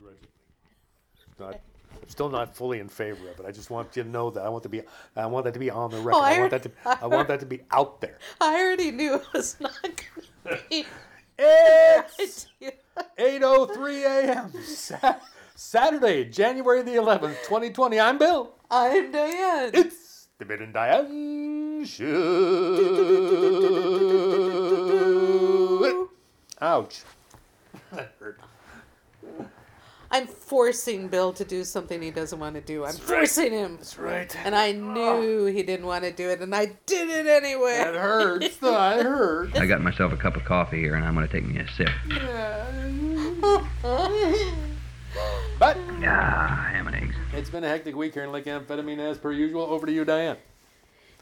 begrudgingly. Not, I'm still not fully in favor of it. I just want you to know that I want to be. I want that to be on the record. Oh, I I, want heard- that to. I want that to be out there. I already knew it was not going to be. It's 8:03 a.m. Sa- Saturday, January the 11th, 2020. I'm Bill. I'm Diane. It's the Bill and Diane Show. Ouch. That hurt. I'm forcing Bill to do something he doesn't want to do. I'm right. forcing him. That's right. And I knew he didn't want to do it, and I did it anyway. That hurts. That hurts. I got myself a cup of coffee here and I'm going to take me a sip. Yeah. But Ah, ham and eggs. it's been a hectic week here in Lake Amphetamine as per usual. Over to you, Diane.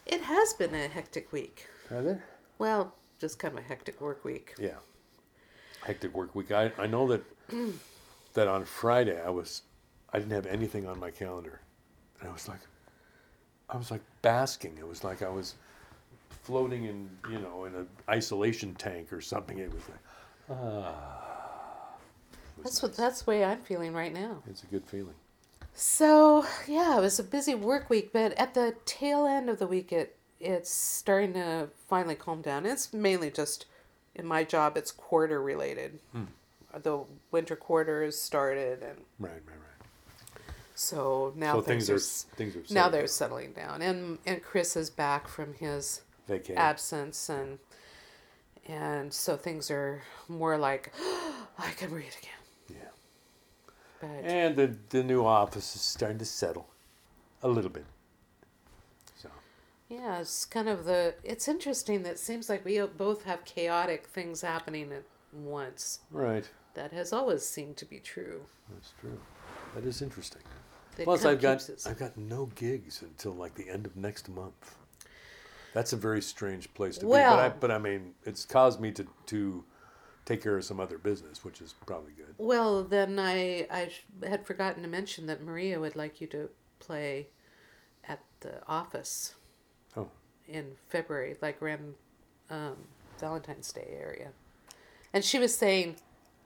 It has been a hectic week. Has it? Well, just kind of a hectic work week. Yeah. Hectic work week. I, I know that that on Friday I was I didn't have anything on my calendar. And I was like I was like basking. It was like I was floating in, you know, in an isolation tank or something. It was like ah. Was That's what that's the way I'm feeling right now. It's a good feeling. So yeah, it was a busy work week, but at the tail end of the week, it it's starting to finally calm down. It's mainly just in my job. It's quarter related. The winter quarters started, and Right, right, right. so now so things, things are, things are now they're down. settling down, and and Chris is back from his Vacay. absence, and and so things are more like I can read again. Yeah. But And the, the new office is starting to settle a little bit. So, Yeah, it's kind of the. It's interesting that it seems like we both have chaotic things happening at once. right. That has always seemed to be true. That's true. That is interesting. It Plus, I've got us- I've got no gigs until like the end of next month. That's a very strange place to be. But I, Well- but I mean, it's caused me to to take care of some other business, which is probably good. Well, then I I had forgotten to mention that Maria would like you to play at the office Oh, in February, like around um, Valentine's Day area. And she was saying,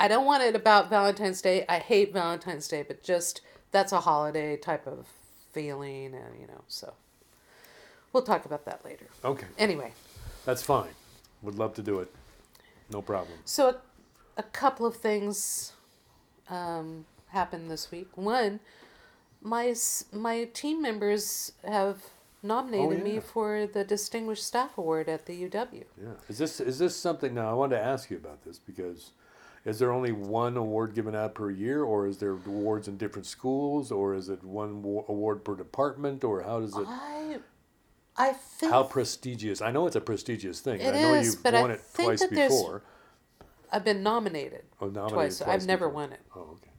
I don't want it about Valentine's Day. I hate Valentine's Day, but just that's a holiday type of feeling, and you know. So we'll talk about that later. okay, Anyway, that's fine. Would love to do it. No problem. so a, a couple of things um, happened this week. One, my my team members have nominated Oh, yeah. me for the Distinguished Staff Award at the UW. Yeah. Is this is this something now? I wanted to ask you about this because is there only one award given out per year, or is there awards in different schools, or is it one award per department, or how does it? I I think How prestigious? I know it's a prestigious thing. It I know is, you've but I won it think twice that before. I've been nominated, Oh, nominated twice. twice I've never before. won it. Oh, okay.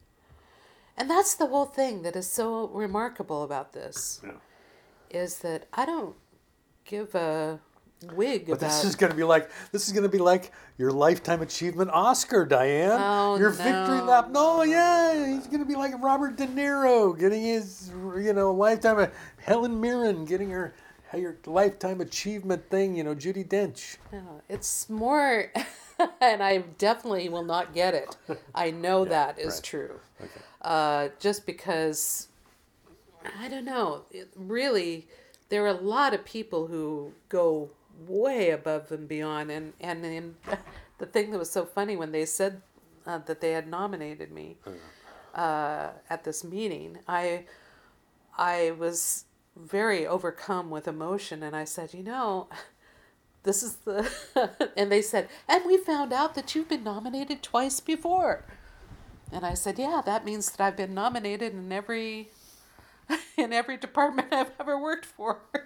And that's the whole thing that is so remarkable about this Yeah. is that I don't give a wig But about this is going to be like this is going to be like your lifetime achievement Oscar, Diane. Oh, your victory lap. No, yeah, he's going to be like Robert De Niro getting his you know lifetime. Helen Mirren getting her her lifetime achievement thing. You know, Judi Dench. No, it's more and I definitely will not get it. I know that is right. true. Okay. uh, just because I don't know. It really, there are a lot of people who go way above and beyond, and and in, the thing that was so funny when they said uh, that they had nominated me uh, at this meeting, I I was very overcome with emotion, and I said, you know. This is the, and they said, and we found out that you've been nominated twice before. And I said, "Yeah, that means that I've been nominated in every in every department I've ever worked for."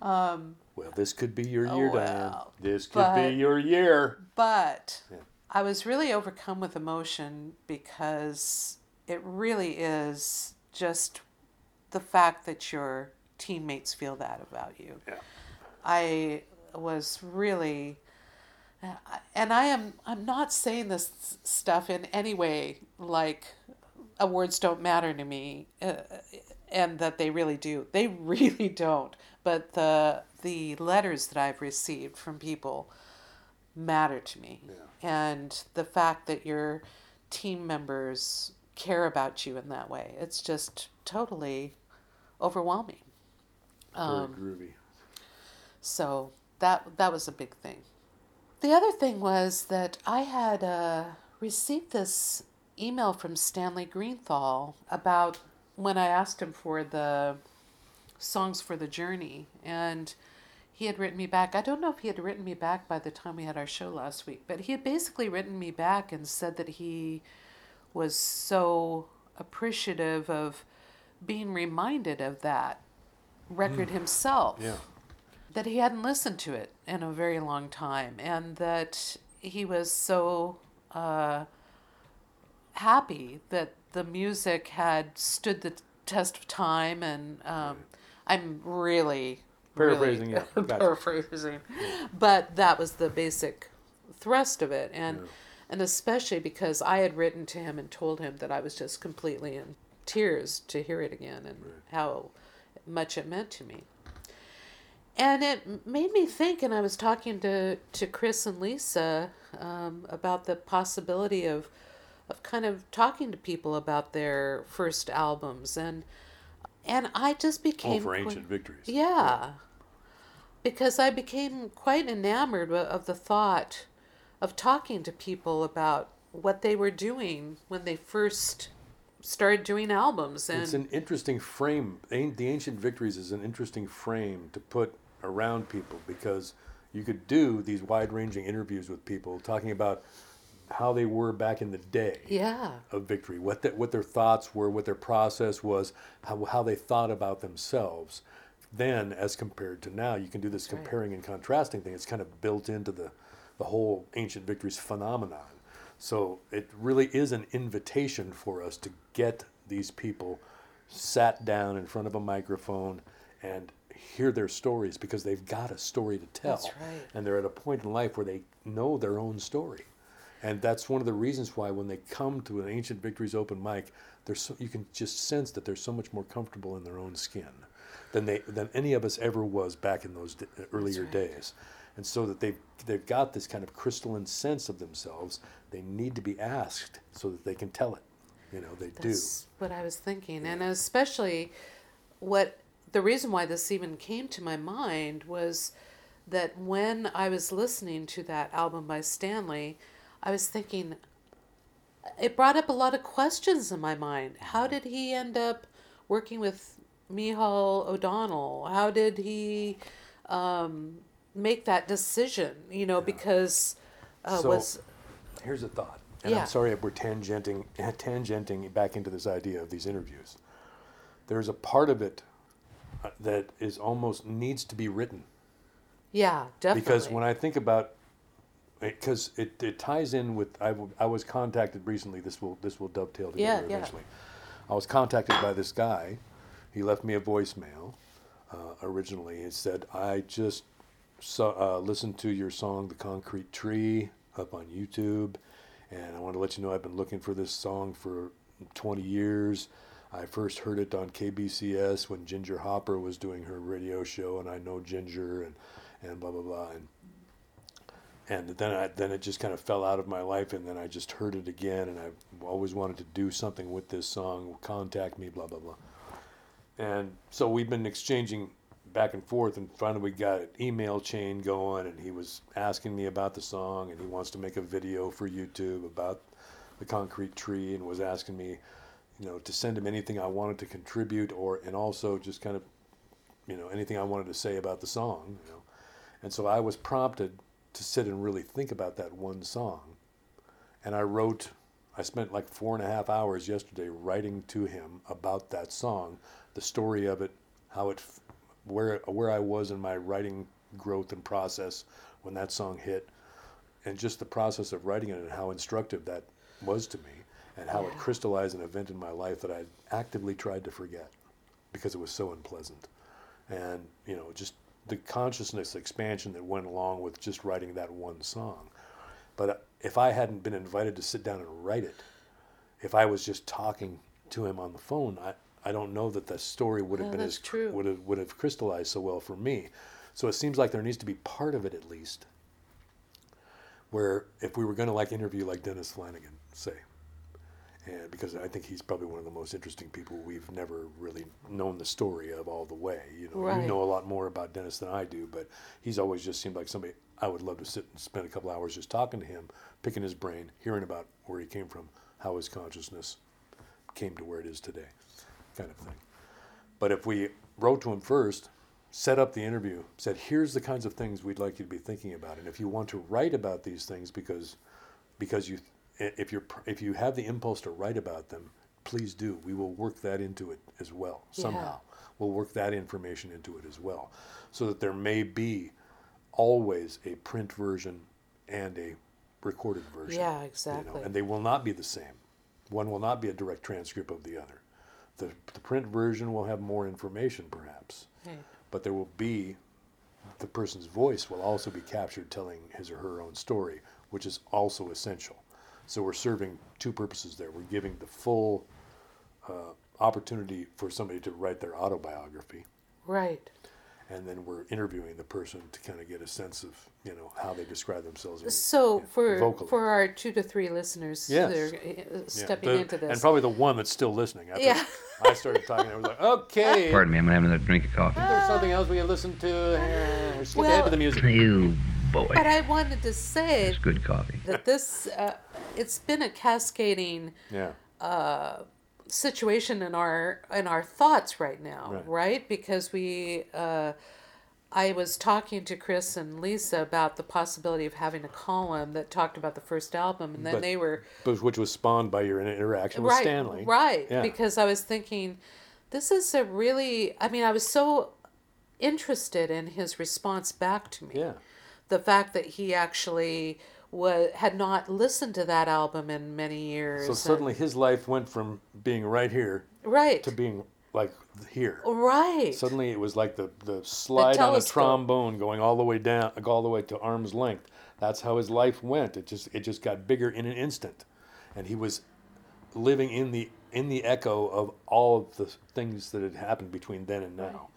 Um, Well, this could be your Oh, year, Diane. This could but- be your year. but Yeah. I was really overcome with emotion because it really is just the fact that your teammates feel that about you. Yeah. I was really and I am I'm not saying this stuff in any way like awards don't matter to me uh, and that they really do. They really don't. But the the letters that I've received from people matter to me. And the fact that your team members care about you in that way. It's just totally overwhelming. Very Um, groovy. so that that was a big thing. The other thing was that I had uh, received this email from Stanley Greenthal about when I asked him for the songs for the journey, and he had written me back. I don't know if he had written me back by the time we had our show last week, but he had basically written me back and said that he was so appreciative of being reminded of that record himself Yeah. that he hadn't listened to it in a very long time and that he was so uh, happy that the music had stood the test of time and um, i'm really Paraphrasing, really gotcha. paraphrasing. But that was the basic thrust of it. And Yeah. and especially because i had written to him and told him that i was just completely in tears to hear it again and how much it meant to me. And it made me think and i was talking to, to chris and lisa um, about the possibility of of kind of talking to people about their first albums and and i just Oh, became for quite- ancient victories. yeah because i became quite enamored of the thought of talking to people about what they were doing when they first started doing albums and It's an interesting frame. The Ancient Victories is an interesting frame to put around people because you could do these wide ranging interviews with people talking about how they were back in the day yeah of victory, what, the, what their thoughts were, what their process was, how, how they thought about themselves then as compared to now. You can do this right. comparing and contrasting thing. It's kind of built into the, the whole Ancient Victories phenomenon. So it really is an invitation for us to get these people sat down in front of a microphone and hear their stories because they've got a story to tell. That's right. And they're at a point in life where they know their own story. And that's one of the reasons why when they come to an Ancient Victories open mic, there's so, you can just sense that they're so much more comfortable in their own skin than they than any of us ever was back in those d- earlier right. days. And so that they've they've got this kind of crystalline sense of themselves. They need to be asked so that they can tell it. You know, they do That's what I was thinking, and especially what the reason why this even came to my mind was that when I was listening to that album by Stanley, I was thinking it brought up a lot of questions in my mind. How did he end up working with Mihal O'Donnell? How did he um, make that decision? You know, because uh, So- was. Here's a thought. And Yeah. I'm sorry if we're tangenting tangenting back into this idea of these interviews. There's a part of it uh, that is almost needs to be written. yeah, definitely because when I think about because it, it ties in with I, w- I was contacted recently this will this will dovetail together Yeah, yeah. eventually. I was contacted by this guy. He left me a voicemail uh, originally. It said I just saw, uh, listened to your song the concrete tree up on YouTube and I want to let you know I've been looking for this song for 20 years. I first heard it on KBCS when Ginger Hopper was doing her radio show, and I know Ginger and, and blah blah blah, and and then I then it just kind of fell out of my life, and then I just heard it again, and I always wanted to do something with this song. Contact me, blah blah blah, and so we've been exchanging back and forth, and finally we got an email chain going, and he was asking me about the song, and he wants to make a video for YouTube about the concrete tree, and was asking me you know, to send him anything I wanted to contribute, or and also just kind of, you know, anything I wanted to say about the song, you know, and so I was prompted to sit and really think about that one song, and I wrote. I spent like four and a half hours yesterday writing to him about that song, the story of it, how it, where where I was in my writing growth and process when that song hit, and just the process of writing it and how instructive that was to me and how it crystallized an event in my life that I actively tried to forget because it was so unpleasant. And, you know, just the consciousness expansion that went along with just writing that one song. But if I hadn't been invited to sit down and write it, if I was just talking to him on the phone, I, I don't know that the story would have Yeah, been as true. would have would have crystallized so well for me. So it seems like there needs to be part of it at least where if we were going to like interview like Dennis Flanagan, say, and because I think he's probably one of the most interesting people we've never really known the story of all the way. You know, Right. you know a lot more about Dennis than I do, but he's always just seemed like somebody I would love to sit and spend a couple hours just talking to him, picking his brain, hearing about where he came from, how his consciousness came to where it is today, kind of thing. But if we wrote to him first, set up the interview, said, here's the kinds of things we'd like you to be thinking about, and if you want to write about these things because because you if you're if you have the impulse to write about them, please do. We will work that into it as well somehow. We'll work that information into it as well, so that there may be always a print version and a recorded version. Yeah, you know, exactly. and they will not be the same. One will not be a direct transcript of the other. The, the print version will have more information, perhaps, Right. but there will be the person's voice will also be captured telling his or her own story, which is also essential. So we're serving two purposes there. We're giving the full uh, opportunity for somebody to write their autobiography, Right. and then we're interviewing the person to kind of get a sense of you know how they describe themselves. in- So yeah, for vocally. for our two to three listeners Yes. that are uh, Yeah, stepping the- into this, and probably the one that's still listening. After Yeah. I started talking, I was like, okay. Pardon me, I'm gonna have another drink of coffee. There's something else we can listen to. Uh, skip Well- ahead to the music. You boy. but I wanted to say It's good coffee. that this uh, it's been a cascading Yeah. situation in our in our thoughts right now, Right. right? Because we, uh, I was talking to Chris and Lisa about the possibility of having a column that talked about the first album, and then But- they were But which was spawned by your interaction with right, Stanley. right? Yeah. Because I was thinking, this is a really, I mean, I was so interested in his response back to me. Yeah. The fact that he actually was had not listened to that album in many years. So and- suddenly his life went from being right here right, to being like here. right. Suddenly it was like the, the slide on a trombone going all the way down, all the way to arm's length. That's how his life went. It just it just got bigger in an instant, and he was living in the in the echo of all of the things that had happened between then and now.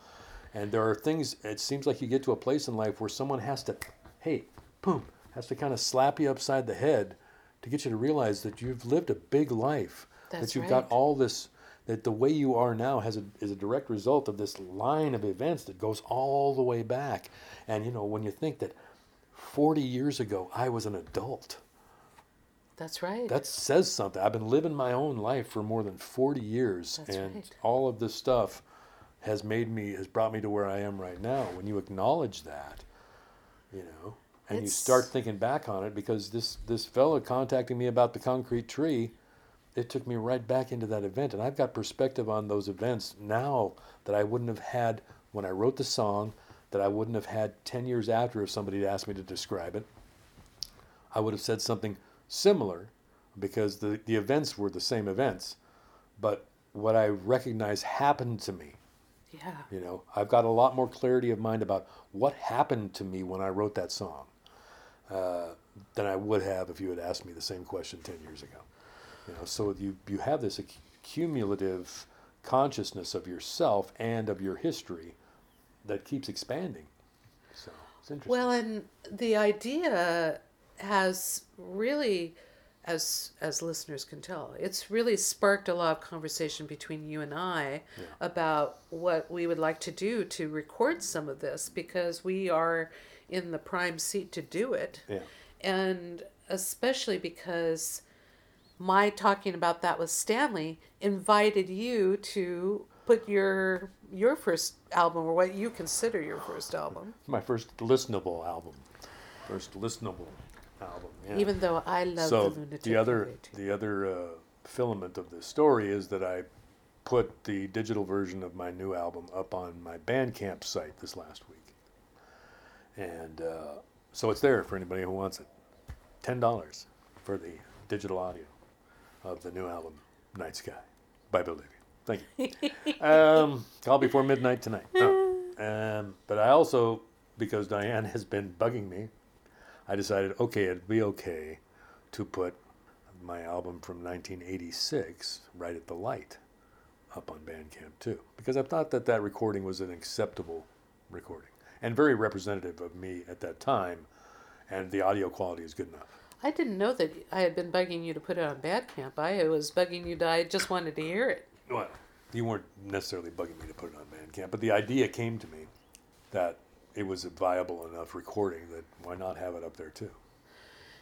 And there are things. It seems like you get to a place in life where someone has to, hey, boom, has to kind of slap you upside the head to get you to realize that you've lived a big life. That's that you've got all this. That the way you are now has a, is a direct result of this line of events that goes all the way back. And you know when you think that 40 years ago I was an adult. That's right. That says something. I've been living my own life for more than 40 years, That's and right. all of this stuff has made me, has brought me to where I am right now. When you acknowledge that, and you start thinking back on it, because this this fellow contacting me about the concrete tree, it took me right back into that event, and I've got perspective on those events now that I wouldn't have had when I wrote the song, that I wouldn't have had 10 years after if somebody had asked me to describe it. I would have said something similar because the, the events were the same events, but what I recognize happened to me. yeah. You know, I've got a lot more clarity of mind about what happened to me when I wrote that song uh, than I would have if you had asked me the same question 10 years ago. You know, so you, you have this cumulative consciousness of yourself and of your history that keeps expanding. So it's interesting. Well, and the idea has really, as as listeners can tell, it's really sparked a lot of conversation between you and I about what we would like to do to record some of this because we are in the prime seat to do it, yeah. and especially because my talking about that with Stanley invited you to put your your first album or what you consider your first album my first listenable album. First listenable album. Yeah. Even though I love so the lunatic the other the other uh, filament of this story is that I put the digital version of my new album up on my Bandcamp site this last week, and uh, so it's there for anybody who wants it. Ten dollars for the digital audio of the new album Night Sky by Bill Davy. Thank you. um, call before midnight tonight. No. Um, but I also, because Diane has been bugging me, I decided, okay, it'd be okay to put my album from 1986, Right at the Light, up on Bandcamp too. Because I thought that that recording was an acceptable recording and very representative of me at that time, and the audio quality is good enough. I didn't know that I had been bugging you to put it on Bandcamp. I was bugging you to. I just wanted to hear it. Well, you weren't necessarily bugging me to put it on Bandcamp, but the idea came to me that it was a viable enough recording that why not have it up there too?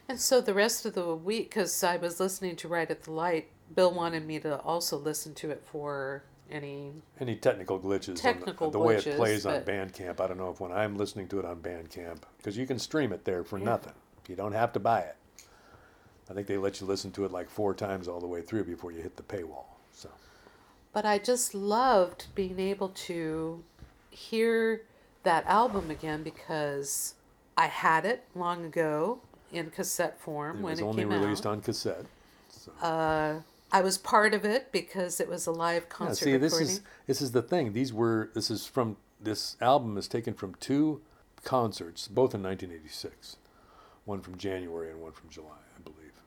And so the rest of the week, because I was listening to Right at the Light, Bill wanted me to also listen to it for any. Any technical glitches, Technical on the, the way it plays on Bandcamp. I don't know if when I'm listening to it on Bandcamp, because you can stream it there for nothing. You don't have to buy it. I think they let you listen to it like four times all the way through before you hit the paywall. So But I just loved being able to hear that album again because I had it long ago in cassette form it when was it only came released out. on cassette. So. Uh, I was part of it because it was a live Yeah, concert see, this is this is the thing. These were this is from this album is taken from two concerts, both in 1986, one from January and one from July, I believe,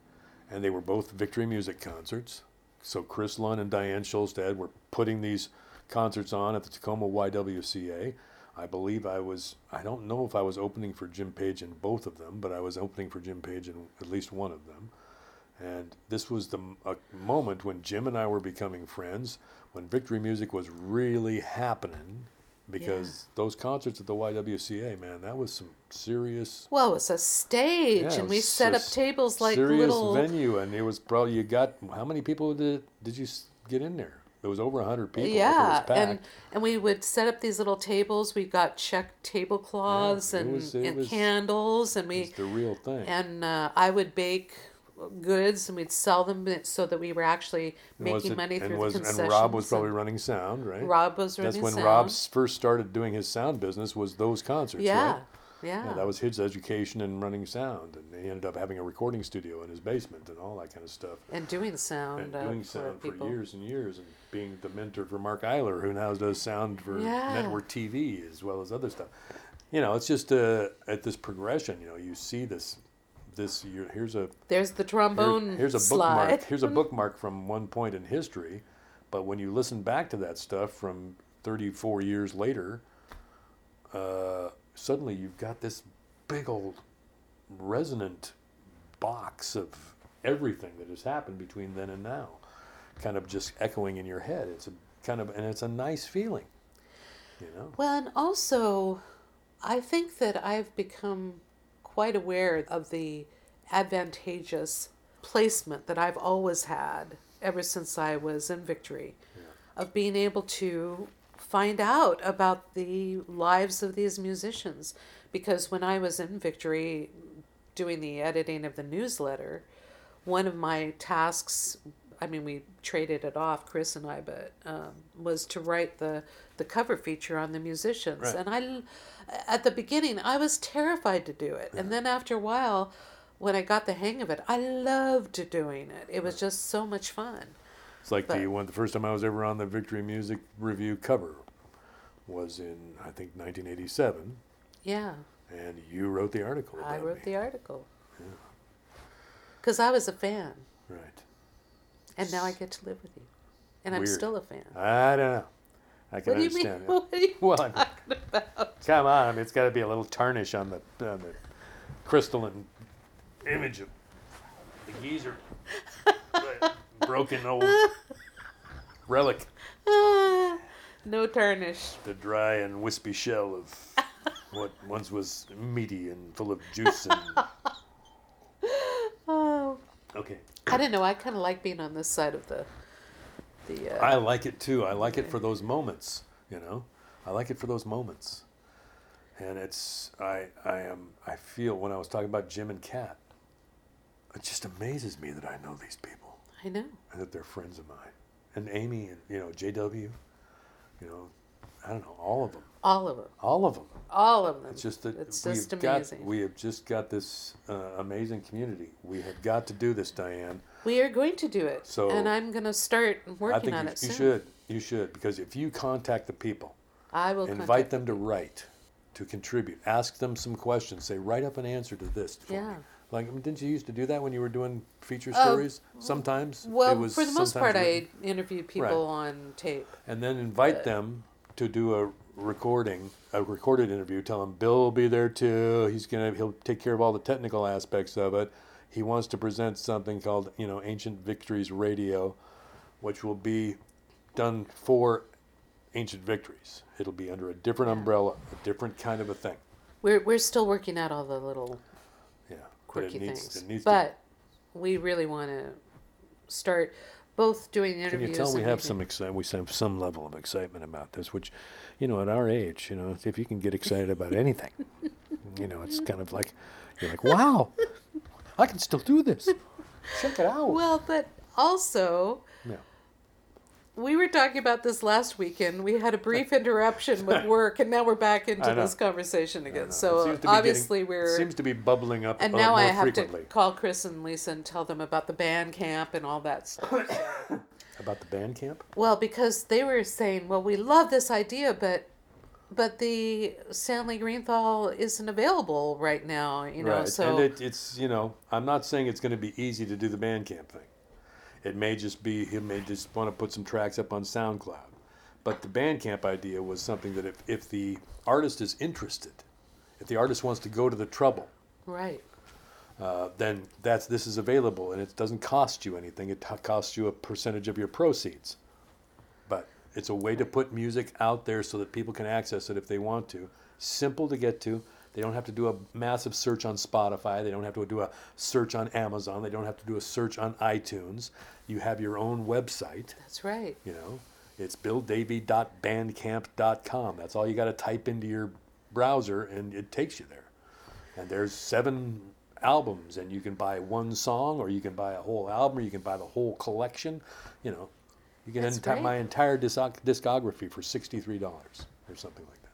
and they were both Victory Music concerts. So Chris Lunn and Diane Schulstad were putting these concerts on at the Tacoma YWCA. I believe I was. I don't know if I was opening for Jim Page in both of them, but I was opening for Jim Page in at least one of them. And this was the moment when Jim and I were becoming friends, when victory music was really happening, because those concerts at the YWCA, man, that was some serious. well, it was a stage, yeah, and we set up tables like serious little. venue, and it was probably you got how many people did did you get in there? There was over hundred people. if it was yeah, and and we would set up these little tables. We got check tablecloths it and, was- and was- candles, and we the real thing. and uh, I would bake goods and we'd sell them so that we were actually was making it- money through and the was, concessions. And Rob was probably running sound, right? Rob was running That's when sound. Rob first started doing his sound business. Was those concerts, yeah, right? yeah, Yeah, that was his education in running sound, and he ended up having a recording studio in his basement and all that kind of stuff. and doing sound, And uh, doing for sound for people. years and years, and being the mentor for Mark Eiler, who now does sound for Yeah. network TV as well as other stuff. You know, it's just uh, at this progression. You know, you see this. This year, here's a There's the trombone here's a slide. bookmark. Here's a bookmark from one point in history, but when you listen back to that stuff from 34 years later, uh, suddenly you've got this big old resonant box of everything that has happened between then and now, kind of just echoing in your head. It's a kind of and it's a nice feeling, you know. Well, and also, I think that I've become quite aware of the advantageous placement that I've always had ever since I was in Victory, of being able to find out about the lives of these musicians. Because when I was in Victory doing the editing of the newsletter, one of my tasks I mean, we traded it off, Chris and I, but um, was to write the the cover feature on the musicians. Right. And I, at the beginning, I was terrified to do it, and then after a while, when I got the hang of it, I loved doing it. It was just so much fun. It's like the one. The first time I was ever on the Victory Music Review cover was in I think 1987, Yeah, and you wrote the article. I wrote me. the article Yeah. because I was a fan, right. And now I get to live with you, and I'm still a fan. I don't know. I can What do you mean? understand. it. What are you Well, I mean- talking about? Come on, I mean, it's got to be a little tarnish on the on the crystalline image of the geezer, broken old relic, no tarnish. the dry and wispy shell of what once was meaty and full of juice. And okay, I don't know. I kind of like being on this side of the the. Uh, I like it too. I like it for those moments. You know, I like it for those moments. And it's I I am I feel when I was talking about Jim and Kat, it just amazes me that I know these people I know. and that they're friends of mine. And Amy and you know JW, you know, I don't know all of them, All of them. all of them. All of them. It's just that It's we've just got we have just got this uh, amazing community. We have got to do this, Diane. We are going to do it. So- and I'm going to start working I think on you, it you soon. should you should because if you contact the people. I will invite them to write, to contribute. Ask them some questions. Say, write up an answer to this Yeah. me. Like, I mean, didn't you used to do that when you were doing feature Uh, stories? Sometimes. Well, it was for the most part, written. I interview people on tape. And then invite them to do a recording, a recorded interview. Tell them Bill will be there too. He's gonna, he'll take care of all the technical aspects of it. he wants to present something called you know Ancient Victories Radio, which will be done for Ancient Victories. It'll be under a different umbrella, a different kind of a thing. We're we're still working out all the little Yeah, quirky needs, things, It needs but we really want to start both doing interviews. can you tell we have some excitement? We have some level of excitement about this, which, you know, at our age, you know, if you can get excited about anything, you know, it's kind of like you're like, wow, I can still do this. Check it out. Well, but also yeah. We were talking about this last weekend. We had a brief interruption with work, and now we're back into this conversation again. So seems to be obviously getting- we're seems to be bubbling up and uh, now I have frequently. to call Chris and Lisa and tell them about the Bandcamp and all that stuff. About the Bandcamp? well, because they were saying, "Well, we love this idea, but." But the Stanley Greenthal isn't available right now, you know. right. So and it, it's, you know, I'm not saying it's going to be easy to do the Bandcamp thing. It may just be, he may just want to put some tracks up on SoundCloud. But the Bandcamp idea was something that if, if the artist is interested, if the artist wants to go to the trouble, right, uh, then that's this is available and it doesn't cost you anything. It t- costs you a percentage of your proceeds. But it's a way to put music out there so that people can access it if they want to. Simple to get to. They don't have to do a massive search on Spotify. They don't have to do a search on Amazon. They don't have to do a search on iTunes. You have your own website. that's right. You know, it's billdavy.bandcamp.com. That's all you got to type into your browser, and it takes you there. And there's seven albums, and you can buy one song, or you can buy a whole album, or you can buy the whole collection. You know, you can enti- my entire discog- discography for sixty-three dollars or something like that.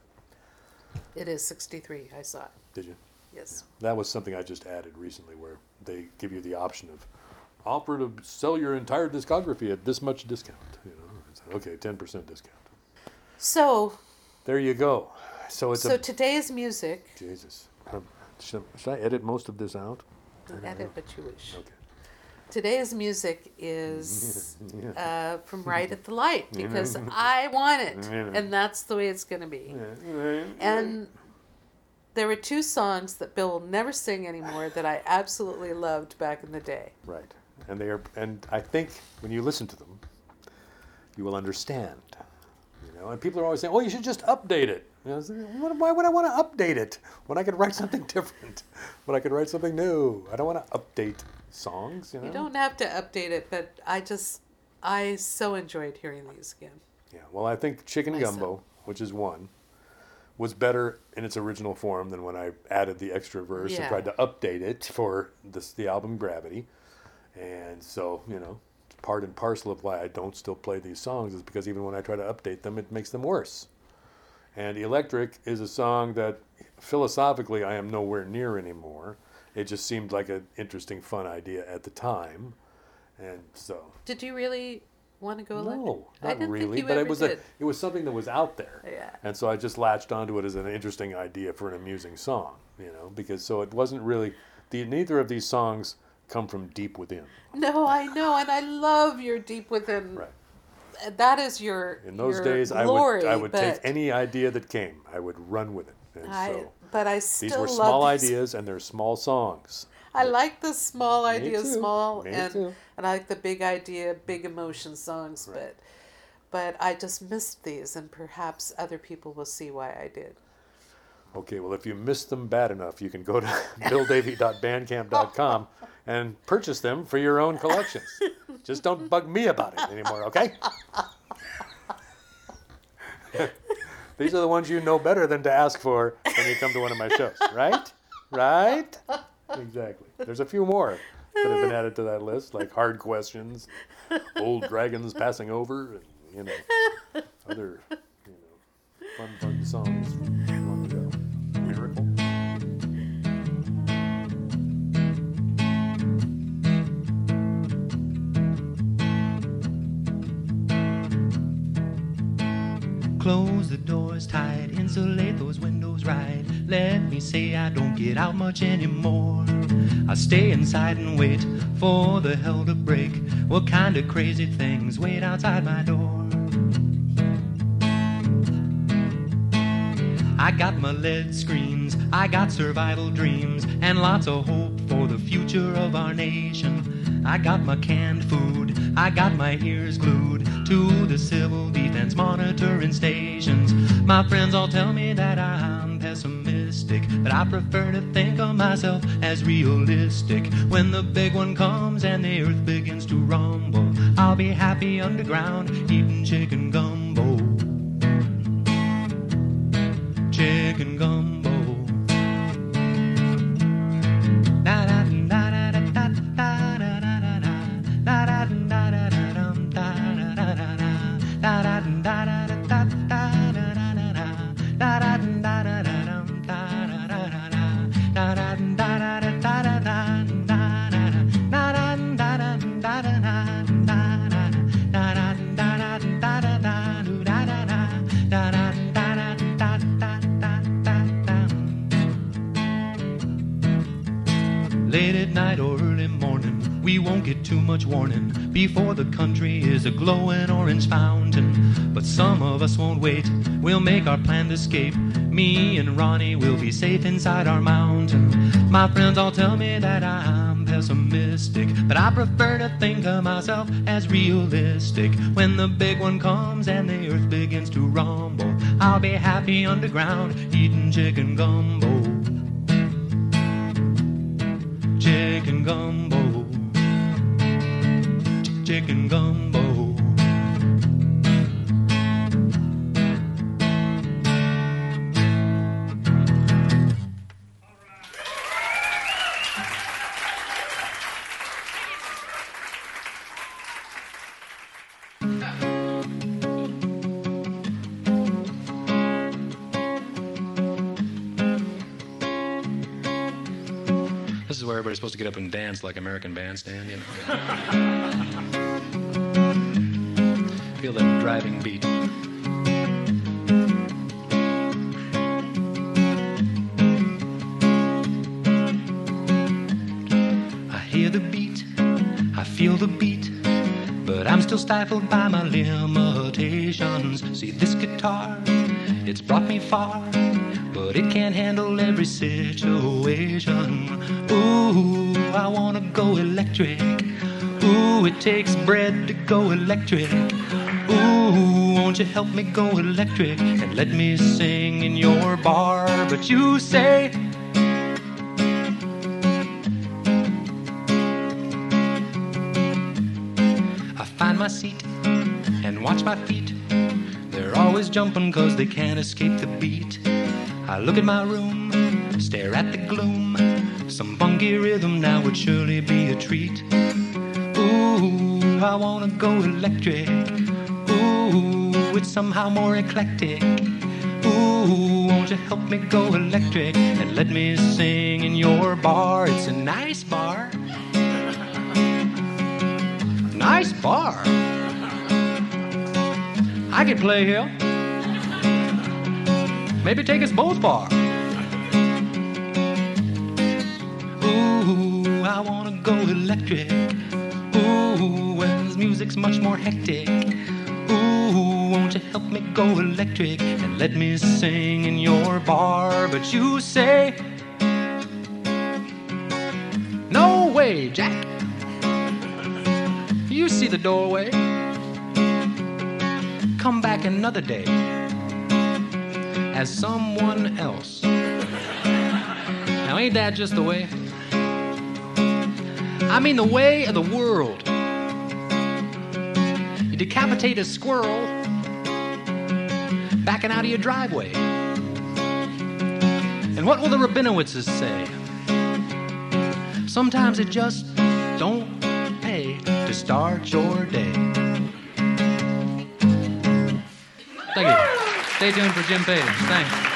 It is sixty-three. I saw it. Did you? Yes. That was something I just added recently, where they give you the option of offer to sell your entire discography at this much discount. You know, okay, ten percent discount. So, There you go. So it's so a today's music. Jesus. Um, should, should I edit most of this out? Edit what you wish. Okay. Today's music is Yeah. uh, from Right at the Light because I want it, and that's the way it's going to be. And there were two songs that Bill will never sing anymore that I absolutely loved back in the day. Right. And they are, and I think when you listen to them, you will understand. You know, and people are always saying, "Oh, you should just update it." You know, I "What- why would I want to update it when I could write something different? When I could write something new? I don't want to update songs. You know. You don't have to update it, but I just I so enjoyed hearing these again. Yeah. Well, I think Chicken Myself. Gumbo, which is one, was better in its original form than when I added the extra verse and tried to update it for this, the album Gravity. And so, you know, part and parcel of why I don't still play these songs is because even when I try to update them, it makes them worse. And Electric is a song that philosophically I am nowhere near anymore. It just seemed like an interesting, fun idea at the time. And so Did you really want to go electric? no, I not really. But it was did. a it was something that was out there. Yeah. And so I just latched onto it as an interesting idea for an amusing song, you know, because so it wasn't really the neither of these songs come from deep within. No, I know, and I love your deep within. Right. That is your In those your days I would I would take any idea that came. I would run with it. And I, so but I still these were small these. ideas and they're small songs. I like the small ideas, too. small, Me and too. and I like the big idea, big emotion songs. But but I just missed these, and perhaps other people will see why I did. Okay, well, if you missed them bad enough, you can go to billdavy.bandcamp.com and purchase them for your own collections. Just don't bug me about it anymore, okay? These are the ones you know better than to ask for when you come to one of my shows, right? Right? Exactly. There's a few more that have been added to that list, like hard questions, old dragons passing over, and, you know, other, you know, fun, fun songs Close the doors tight, insulate those windows right. Let me say I don't get out much anymore. I stay inside and wait for the hell to break. What kind of crazy things wait outside my door? I got my lead screens, I got survival dreams, and lots of hope for the future of our nation. I got my canned food, I got my ears glued to the civil defense monitoring stations. My friends all tell me that I'm pessimistic, but I prefer to think of myself as realistic. When the big one comes and the earth begins to rumble, I'll be happy underground eating chicken gumbo. Chicken gumbo. Late at night or early morning, we won't get too much warning before the country is a glowing orange fountain. But some of us won't wait, we'll make our planned escape. Me and Ronnie will be safe inside our mountain. My friends all tell me that I'm pessimistic, but I prefer to think of myself as realistic. When the big one comes and the earth begins to rumble, I'll be happy underground eating chicken gumbo This is where everybody's supposed to get up and dance like American Bandstand, you know. Feel that driving beat. Still stifled by my limitations. See, this guitar, it's brought me far, but it can't handle every situation. Ooh, I wanna go electric. Ooh, it takes bread to go electric. Ooh, won't you help me go electric and let me sing in your bar? But you say, seat and watch my feet. They're always jumping cause they can't escape the beat. I look at my room, stare at the gloom. Some funky rhythm now would surely be a treat. Ooh, I wanna go electric. Ooh, it's somehow more eclectic. Ooh, won't you help me go electric and let me sing in your bar? It's a nice bar. Nice bar. I could play here. Maybe take us both far. Ooh, I wanna go electric. Ooh, when this music's much more hectic. Ooh, won't you help me go electric and let me sing in your bar? But you say, No way, Jack. You see the doorway. Come back another day as someone else. Now, ain't that just the way? I mean, the way of the world. You decapitate a squirrel backing out of your driveway. And what will the Rabinowitzes say? Sometimes it just don't to start your day. Thank you. Stay tuned for Jim Page. Thanks.